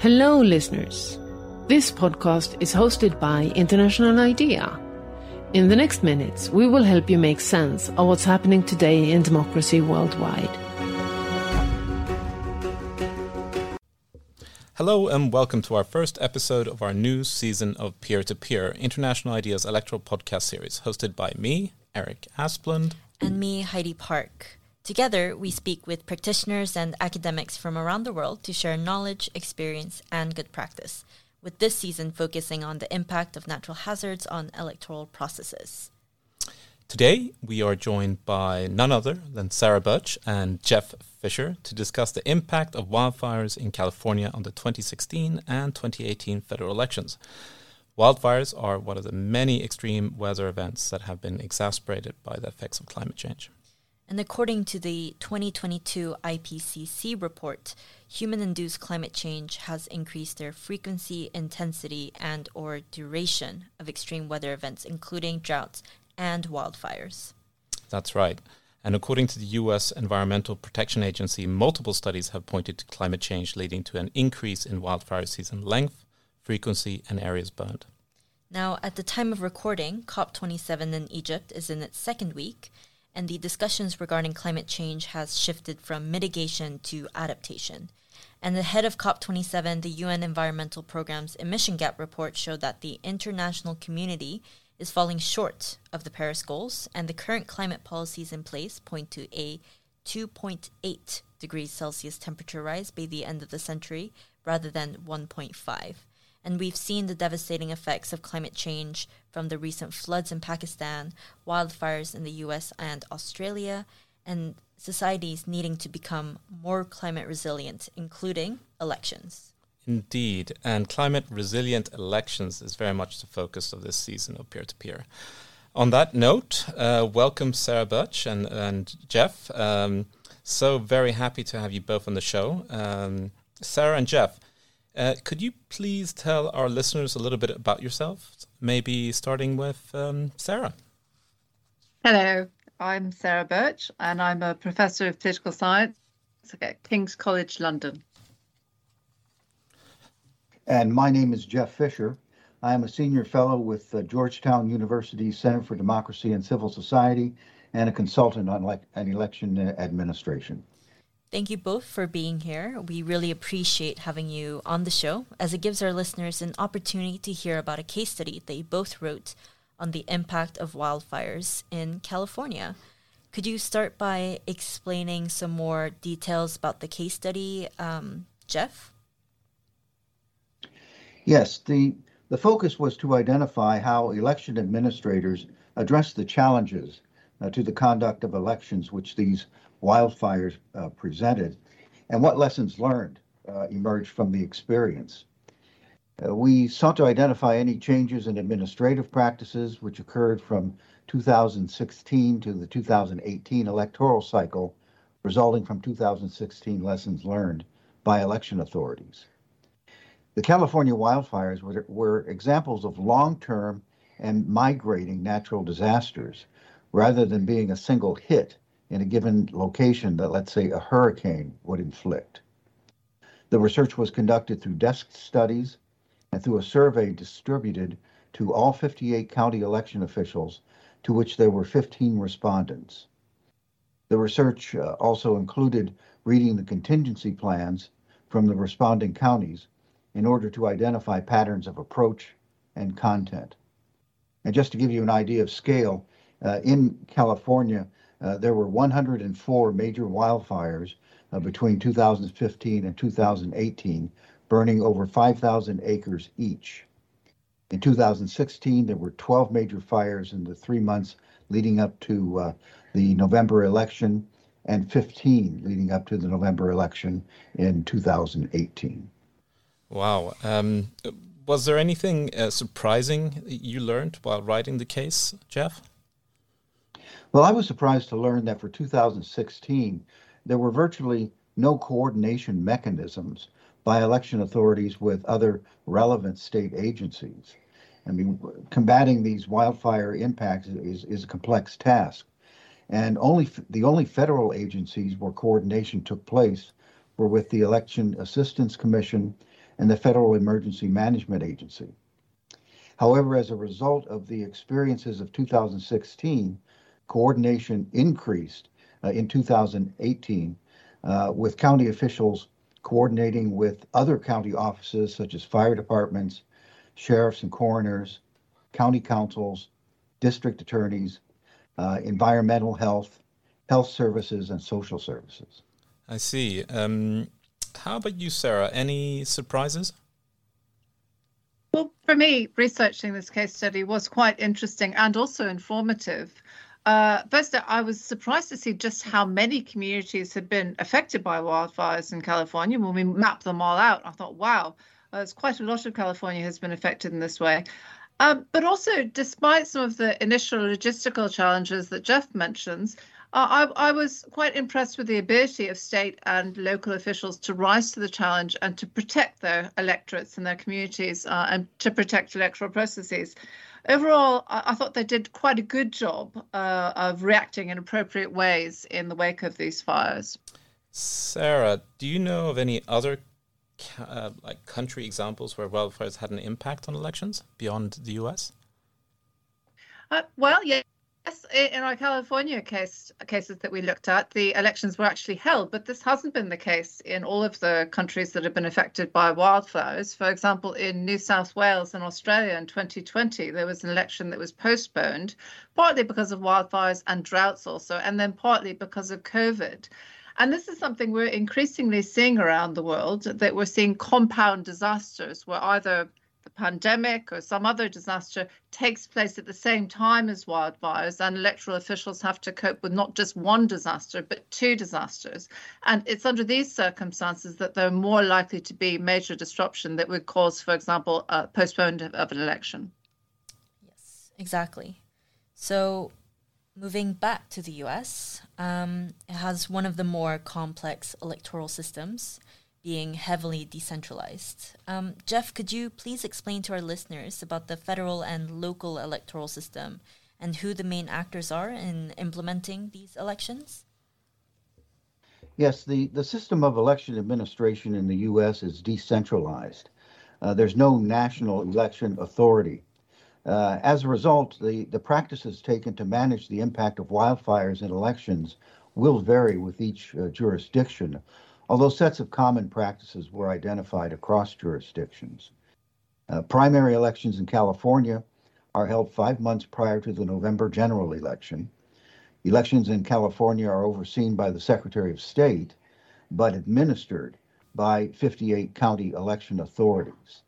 Hello, listeners. This podcast is hosted by International IDEA. In the next minutes, we will help you make sense of what's happening today in democracy worldwide. Hello, and welcome to our first episode of our new season of Peer to Peer, International IDEA's Electoral Podcast Series, hosted by me, Erik Asplund. And me, Heidi Park. Together, we speak with practitioners and academics from around the world to share knowledge, experience, and good practice, with this season focusing on the impact of natural hazards on electoral processes. Today, we are joined by none other than Sarah Birch and Jeff Fischer to discuss the impact of wildfires in California on the 2016 and 2018 federal elections. Wildfires are one of the many extreme weather events that have been exacerbated by the effects of climate change. And according to the 2022 IPCC report, human-induced climate change has increased their frequency, intensity, and or duration of extreme weather events, including droughts and wildfires. That's right. And according to the US Environmental Protection Agency, multiple studies have pointed to climate change leading to an increase in wildfire season length, frequency, and areas burned. Now, at the time of recording, COP27 in Egypt is in its second week, and the discussions regarding climate change has shifted from mitigation to adaptation. And the head of COP27, the UN Environmental Programme's emission gap report showed that the international community is falling short of the Paris goals, and the current climate policies in place point to a 2.8 degrees Celsius temperature rise by the end of the century rather than 1.5 and we've seen the devastating effects of climate change from the recent floods in Pakistan, wildfires in the US and Australia, and societies needing to become more climate resilient, including elections. Indeed, and climate resilient elections is very much the focus of this season of peer to peer. On that note, uh, welcome Sarah Birch and, and Jeff. Um, so very happy to have you both on the show. Um, Sarah and Jeff, uh, could you please tell our listeners a little bit about yourself? Maybe starting with um, Sarah. Hello, I'm Sarah Birch, and I'm a professor of political science at King's College London. And my name is Jeff Fischer. I am a senior fellow with uh, Georgetown University Center for Democracy and Civil Society and a consultant on, le- on election administration. Thank you both for being here. We really appreciate having you on the show as it gives our listeners an opportunity to hear about a case study that you both wrote on the impact of wildfires in California. Could you start by explaining some more details about the case study, um, Jeff? Yes, the, the focus was to identify how election administrators address the challenges uh, to the conduct of elections which these wildfires uh, presented and what lessons learned uh, emerged from the experience. Uh, we sought to identify any changes in administrative practices which occurred from 2016 to the 2018 electoral cycle, resulting from 2016 lessons learned by election authorities. The California wildfires were, were examples of long term and migrating natural disasters rather than being a single hit in a given location that, let's say, a hurricane would inflict. The research was conducted through desk studies and through a survey distributed to all 58 county election officials, to which there were 15 respondents. The research uh, also included reading the contingency plans from the responding counties in order to identify patterns of approach and content. And just to give you an idea of scale, uh, in California, there were 104 major wildfires uh, between 2015 and 2018, burning over 5,000 acres each. In 2016, there were 12 major fires in the three months leading up to uh, the November election and 15 leading up to the November election in 2018. Wow. Um, was there anything uh, surprising you learned while writing the case, Jeff? Well, I was surprised to learn that for 2016, there were virtually no coordination mechanisms by election authorities with other relevant state agencies. I mean, combating these wildfire impacts is, is a complex task. And only the only federal agencies where coordination took place were with the Election Assistance Commission and the Federal Emergency Management Agency. However, as a result of the experiences of 2016, coordination increased uh, in 2018 uh, with county officials coordinating with other county offices such as fire departments, sheriffs and coroners, county councils, district attorneys, uh, environmental health, health services, and social services. I see. Um, how about you, Sarah? Any surprises? Well, for me, researching this case study was quite interesting and also informative. Uh, first, I was surprised to see just how many communities had been affected by wildfires in California. When we mapped them all out, I thought, wow, uh, there's quite a lot of California has been affected in this way. Um, but also, despite some of the initial logistical challenges that Jeff mentions, uh, I, I, was quite impressed with the ability of state and local officials to rise to the challenge and to protect their electorates and their communities uh, and to protect electoral processes. Overall, I, I, thought they did quite a good job uh, of reacting in appropriate ways in the wake of these fires. Sarah, do you know of any other uh, like country examples where wildfires had an impact on elections beyond the U.S.? Uh, well, yeah, Yes, in our California case cases that we looked at, the elections were actually held, but this hasn't been the case in all of the countries that have been affected by wildfires. For example, in New South Wales and Australia in 2020, there was an election that was postponed, partly because of wildfires and droughts also, and then partly because of COVID. And this is something we're increasingly seeing around the world that we're seeing compound disasters where either the pandemic or some other disaster takes place at the same time as wildfires, and electoral officials have to cope with not just one disaster, but two disasters. And it's under these circumstances that there are more likely to be major disruption that would cause, for example, a postponement of an election. Yes, exactly. So, moving back to the US, um, it has one of the more complex electoral systems being heavily decentralized. Um, Jeff, could you please explain to our listeners about the federal and local electoral system and who the main actors are in implementing these elections? Yes, the, the system of election administration in the U.S. is decentralized. Uh, there's no national election authority. Uh, as a result, the, the practices taken to manage the impact of wildfires in elections will vary with each uh, jurisdiction, although sets of common practices were identified across jurisdictions. Uh, primary elections in California are held five months prior to the November general election. Elections in California are overseen by the Secretary of State, but administered by 58 county election authorities.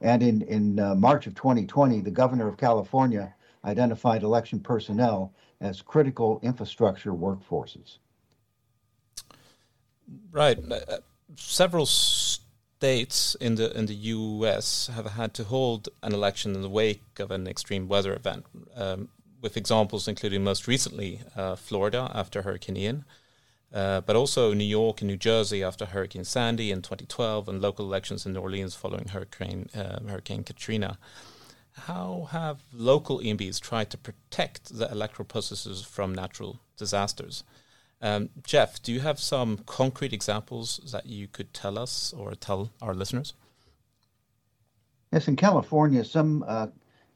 And in, in uh, March of 2020, the governor of California identified election personnel as critical infrastructure workforces. Right. Uh, uh, several states in the in the U.S. have had to hold an election in the wake of an extreme weather event, um, with examples including most recently uh, Florida after Hurricane Ian, uh, but also New York and New Jersey after Hurricane Sandy in 2012, and local elections in New Orleans following Hurricane uh, Hurricane Katrina. How have local EMBs tried to protect the electoral processes from natural disasters? Um, Jeff, do you have some concrete examples that you could tell us or tell our listeners? Yes, in California, some uh,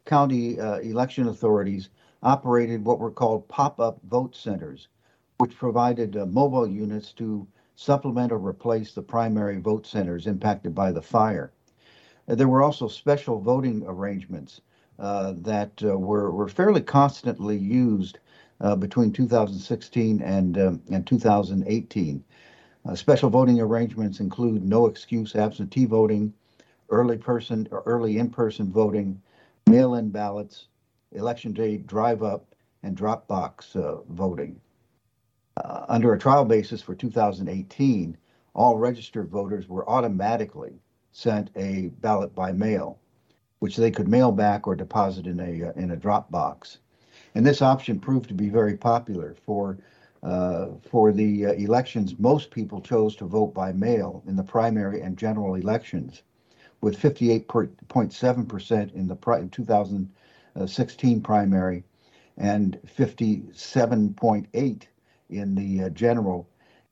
county uh, election authorities operated what were called pop up vote centers, which provided uh, mobile units to supplement or replace the primary vote centers impacted by the fire. Uh, there were also special voting arrangements uh, that uh, were, were fairly constantly used uh, between 2016 and, um, and 2018. Uh, special voting arrangements include no excuse absentee voting, early person or early in-person voting, mail-in ballots, election day drive-up, and drop box uh, voting. Uh, under a trial basis for 2018, all registered voters were automatically sent a ballot by mail, which they could mail back or deposit in a uh, in a drop box. And this option proved to be very popular for uh, for the uh, elections. Most people chose to vote by mail in the primary and general elections, with 58.7% in the pri- 2016 primary and 57.8 in the uh, general.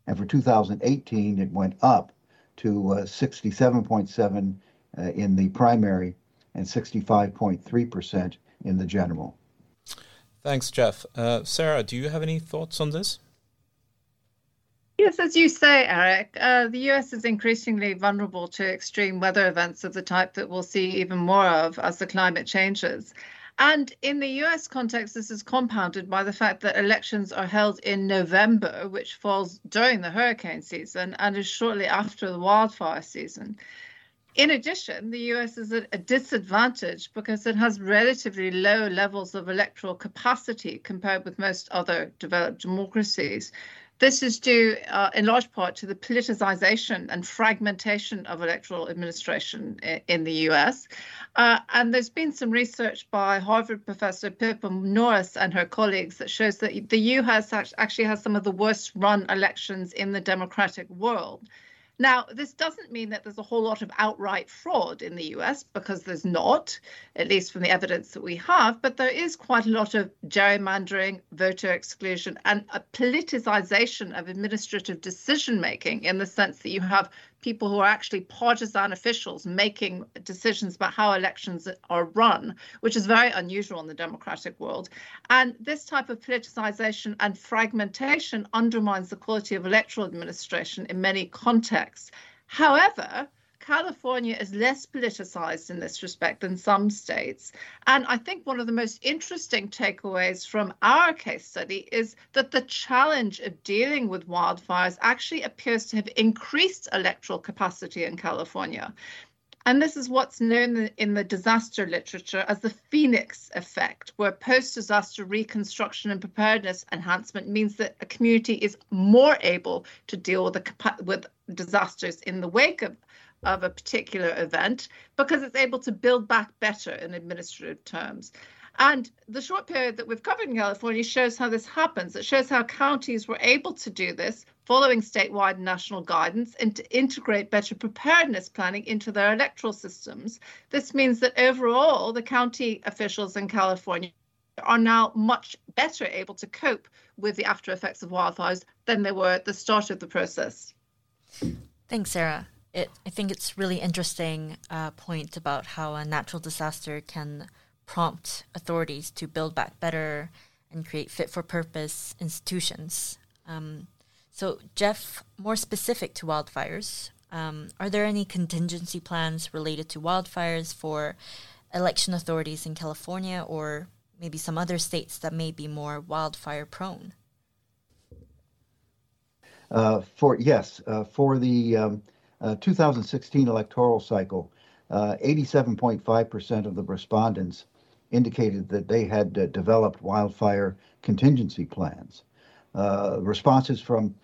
And for 2018, it went up to 67.7 in the primary and 65.3% in the general. Thanks, Jeff. Uh, Sarah, do you have any thoughts on this? Yes, as you say, Erik, uh, the US is increasingly vulnerable to extreme weather events of the type that we'll see even more of as the climate changes. And in the US context, this is compounded by the fact that elections are held in November, which falls during the hurricane season and is shortly after the wildfire season. In addition, the US is at a disadvantage because it has relatively low levels of electoral capacity compared with most other developed democracies. This is due uh, in large part to the politicization and fragmentation of electoral administration in the US. Uh, and there's been some research by Harvard professor Pippa Norris and her colleagues that shows that the US actually has some of the worst run elections in the democratic world. Now, this doesn't mean that there's a whole lot of outright fraud in the US because there's not, at least from the evidence that we have, but there is quite a lot of gerrymandering, voter exclusion, and a politicization of administrative decision making in the sense that you have people who are actually partisan officials making decisions about how elections are run, which is very unusual in the democratic world. And this type of politicization and fragmentation undermines the quality of electoral administration in many contexts. However, California is less politicized in this respect than some states. And I think one of the most interesting takeaways from our case study is that the challenge of dealing with wildfires actually appears to have increased electoral capacity in California. And this is what's known in the disaster literature as the phoenix effect, where post disaster reconstruction and preparedness enhancement means that a community is more able to deal with, the, with disasters in the wake of of a particular event because it's able to build back better in administrative terms. And the short period that we've covered in California shows how this happens. It shows how counties were able to do this following statewide and national guidance and to integrate better preparedness planning into their electoral systems. This means that overall, the county officials in California are now much better able to cope with the after effects of wildfires than they were at the start of the process. Thanks, Sarah it, I think it's really interesting uh, point about how a natural disaster can prompt authorities to build back better and create fit for purpose institutions. Um, so, Jeff, more specific to wildfires, um, are there any contingency plans related to wildfires for election authorities in California or maybe some other states that may be more wildfire prone? Uh, for yes, uh, for the um, uh, 2016 electoral cycle, 87.5% uh, of the respondents indicated that they had uh, developed wildfire contingency plans. responses from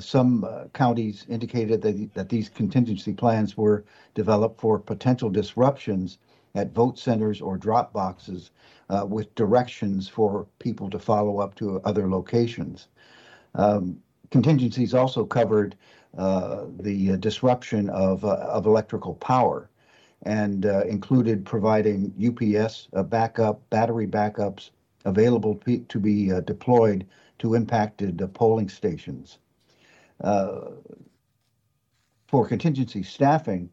some counties indicated that, that these contingency plans were developed for potential disruptions at vote centers or drop boxes uh, with directions for people to follow up to other locations. Um, contingencies also covered the disruption of, uh, of electrical power and uh, included providing UPS backup, battery backups available to be deployed to impacted polling stations. for contingency staffing,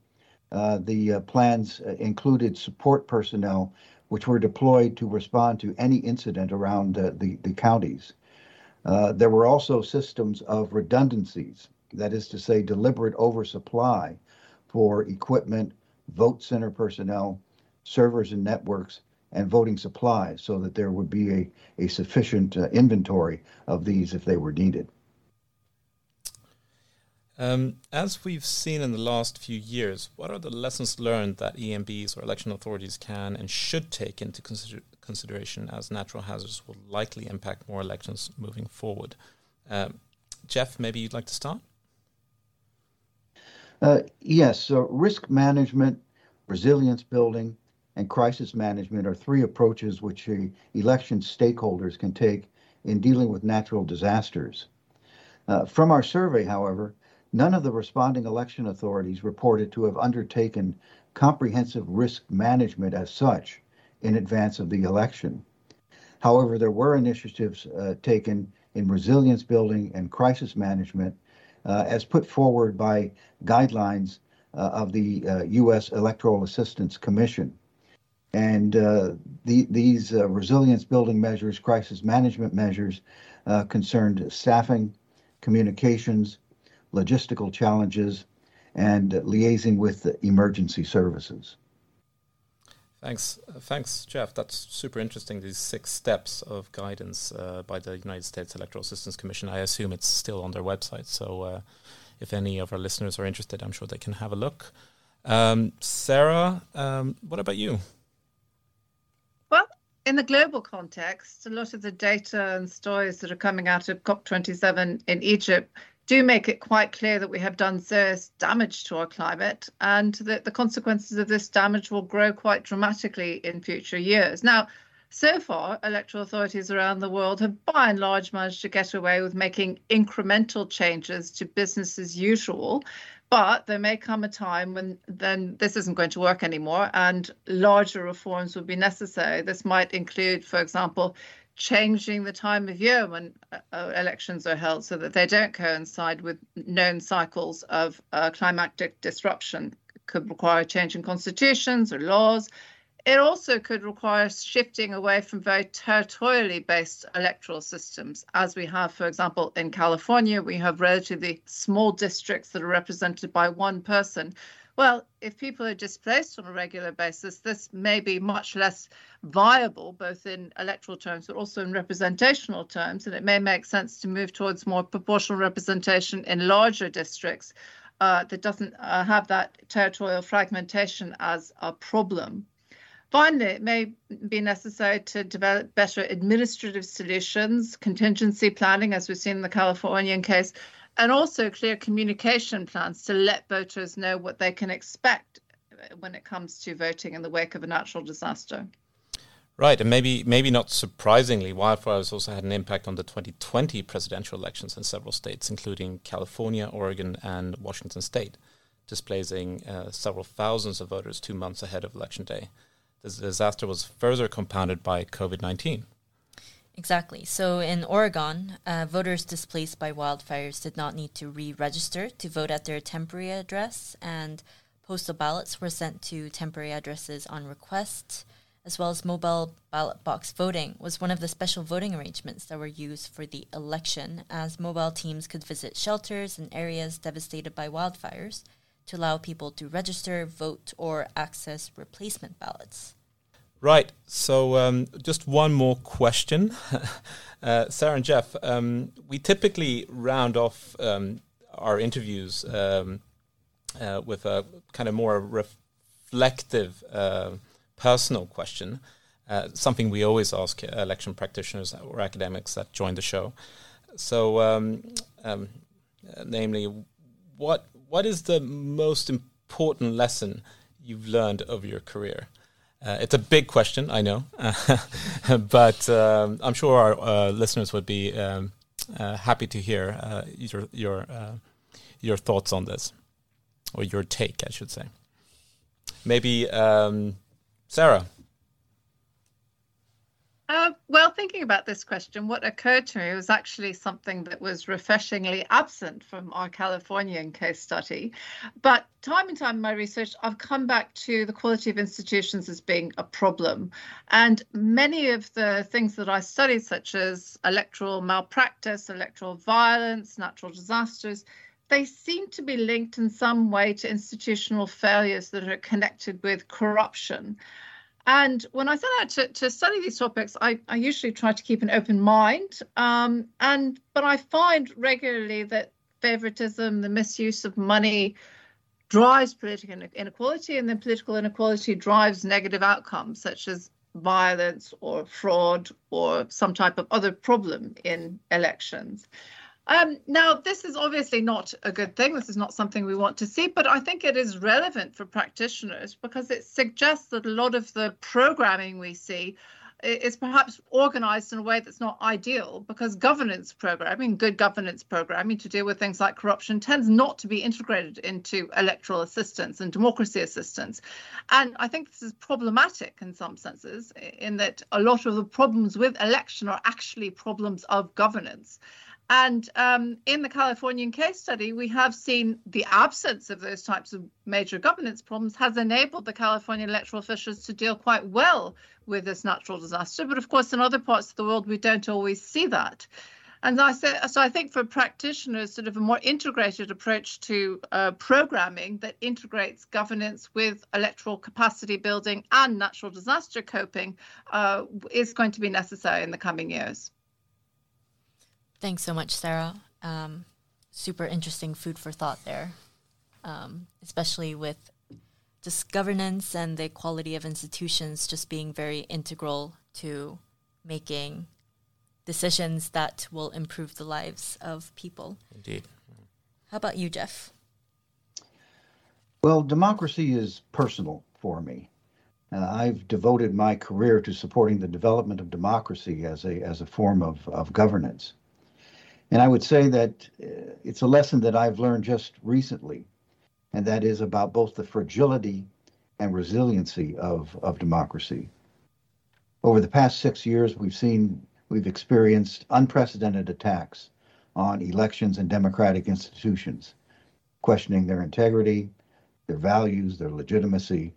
uh, the uh, plans included support personnel which were deployed to respond to any incident around uh, the, the counties. there were also systems of redundancies that is to say, deliberate oversupply for equipment, vote center personnel, servers and networks, and voting supplies so that there would be a, a sufficient uh, inventory of these if they were needed. Um, as we've seen in the last few years, what are the lessons learned that EMBs or election authorities can and should take into consider consideration as natural hazards will likely impact more elections moving forward? Um, Jeff, maybe you'd like to start? Uh, yes, so risk management, resilience building, and crisis management are three approaches which uh, election stakeholders can take in dealing with natural disasters. Uh, from our survey, however, none of the responding election authorities reported to have undertaken comprehensive risk management as such in advance of the election. However, there were initiatives uh, taken in resilience building and crisis management uh, Uh, as put forward by guidelines uh, of the uh, U.S. Electoral Assistance Commission. And uh, the, these resilience building measures, crisis management measures, concerned staffing, communications, logistical challenges, and liaising with the emergency services. Thanks, uh, thanks, Jeff. That's super interesting. These six steps of guidance uh, by the United States Electoral Assistance Commission. I assume it's still on their website. So, uh, if any of our listeners are interested, I'm sure they can have a look. Um, Sarah, um, what about you? Well, in the global context, a lot of the data and stories that are coming out of COP27 in Egypt do make it quite clear that we have done serious damage to our climate and that the consequences of this damage will grow quite dramatically in future years. Now, so far, electoral authorities around the world have by and large managed to get away with making incremental changes to business as usual. But there may come a time when then this isn't going to work anymore and larger reforms will be necessary. This might include, for example, changing the time of year when uh, uh, elections are held so that they don't coincide with known cycles of uh, climatic disruption. Could require changing constitutions or laws. It also could require shifting away from very territorially based electoral systems, as we have, for example, in California. We have relatively small districts that are represented by one person well, if people are displaced on a regular basis, this may be much less viable, both in electoral terms but also in representational terms. And it may make sense to move towards more proportional representation in larger districts uh, that doesn't uh, have that territorial fragmentation as a problem. Finally, it may be necessary to develop better administrative solutions, contingency planning, as we've seen in the Californian case, and also clear communication plans to let voters know what they can expect when it comes to voting in the wake of a natural disaster. Right, and maybe maybe not surprisingly, wildfires also had an impact on the 2020 presidential elections in several states, including California, Oregon, and Washington State, displacing uh, several thousands of voters two months ahead of election day. The disaster was further compounded by COVID 19. Exactly. So in Oregon, uh, voters displaced by wildfires did not need to re register to vote at their temporary address, and postal ballots were sent to temporary addresses on request, as well as mobile ballot box voting was one of the special voting arrangements that were used for the election, as mobile teams could visit shelters and areas devastated by wildfires to allow people to register, vote, or access replacement ballots. Right. So um, just one more question, uh, Sarah and Jeff. Um, we typically round off um, our interviews um, uh, with a kind of more reflective, uh, personal question. Uh, something we always ask election practitioners or academics that join the show. So, um, um, namely, what what is the most important lesson you've learned over your career? Uh, it's a big question, I know, but um, I'm sure our uh, listeners would be um, uh, happy to hear uh, your your uh, your thoughts on this, or your take, I should say. Maybe um, Sarah. Uh, well, thinking about this question, what occurred to me was actually something that was refreshingly absent from our Californian case study. But time and time in my research, I've come back to the quality of institutions as being a problem. And many of the things that I studied, such as electoral malpractice, electoral violence, natural disasters, they seem to be linked in some way to institutional failures that are connected with corruption. And when I set out to, to study these topics, I, I usually try to keep an open mind. Um, and but I find regularly that favoritism, the misuse of money, drives political inequality, and then political inequality drives negative outcomes such as violence or fraud or some type of other problem in elections. Um, now, this is obviously not a good thing. This is not something we want to see, but I think it is relevant for practitioners because it suggests that a lot of the programming we see is perhaps organized in a way that's not ideal because governance programming, good governance programming to deal with things like corruption, tends not to be integrated into electoral assistance and democracy assistance. And I think this is problematic in some senses, in that a lot of the problems with election are actually problems of governance. And um, in the Californian case study, we have seen the absence of those types of major governance problems has enabled the California electoral officials to deal quite well with this natural disaster. But of course, in other parts of the world, we don't always see that. And I say, so I think for practitioners, sort of a more integrated approach to uh, programming that integrates governance with electoral capacity building and natural disaster coping uh, is going to be necessary in the coming years. Thanks so much, Sarah. Um, super interesting food for thought there, um, especially with just governance and the quality of institutions just being very integral to making decisions that will improve the lives of people. Indeed. How about you, Jeff? Well, democracy is personal for me. Uh, I've devoted my career to supporting the development of democracy as a as a form of, of governance. And I would say that uh, it's a lesson that I've learned just recently, and that is about both the fragility and resiliency of, of democracy. Over the past six years, we've seen, we've experienced unprecedented attacks on elections and democratic institutions, questioning their integrity, their values, their legitimacy.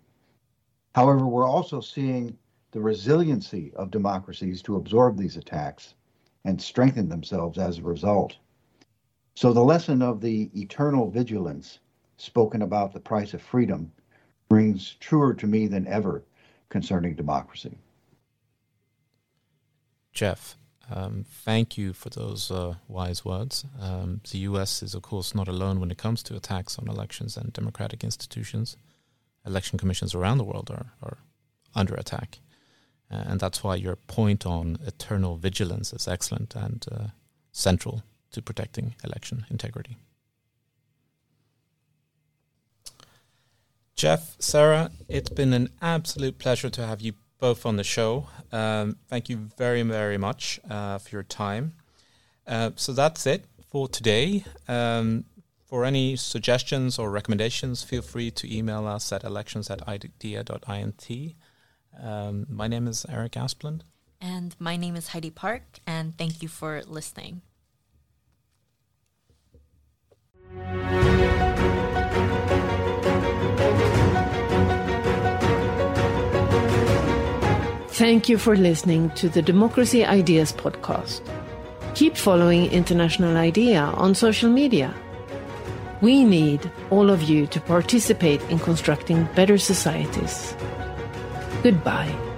However, we're also seeing the resiliency of democracies to absorb these attacks and strengthen themselves as a result. So, the lesson of the eternal vigilance spoken about the price of freedom rings truer to me than ever concerning democracy. Jeff, um, thank you for those uh, wise words. Um, the US is, of course, not alone when it comes to attacks on elections and democratic institutions. Election commissions around the world are, are under attack. Uh, and that's why your point on eternal vigilance is excellent and uh, central to protecting election integrity. Jeff, Sarah, it's been an absolute pleasure to have you both on the show. Um, thank you very, very much uh, for your time. Uh, so that's it for today. Um, for any suggestions or recommendations, feel free to email us at elections at idea.int. Um, my name is Erik Asplund. And my name is Heidi Park, and thank you for listening. Thank you for listening to the Democracy Ideas podcast. Keep following International IDEA on social media. We need all of you to participate in constructing better societies. Goodbye.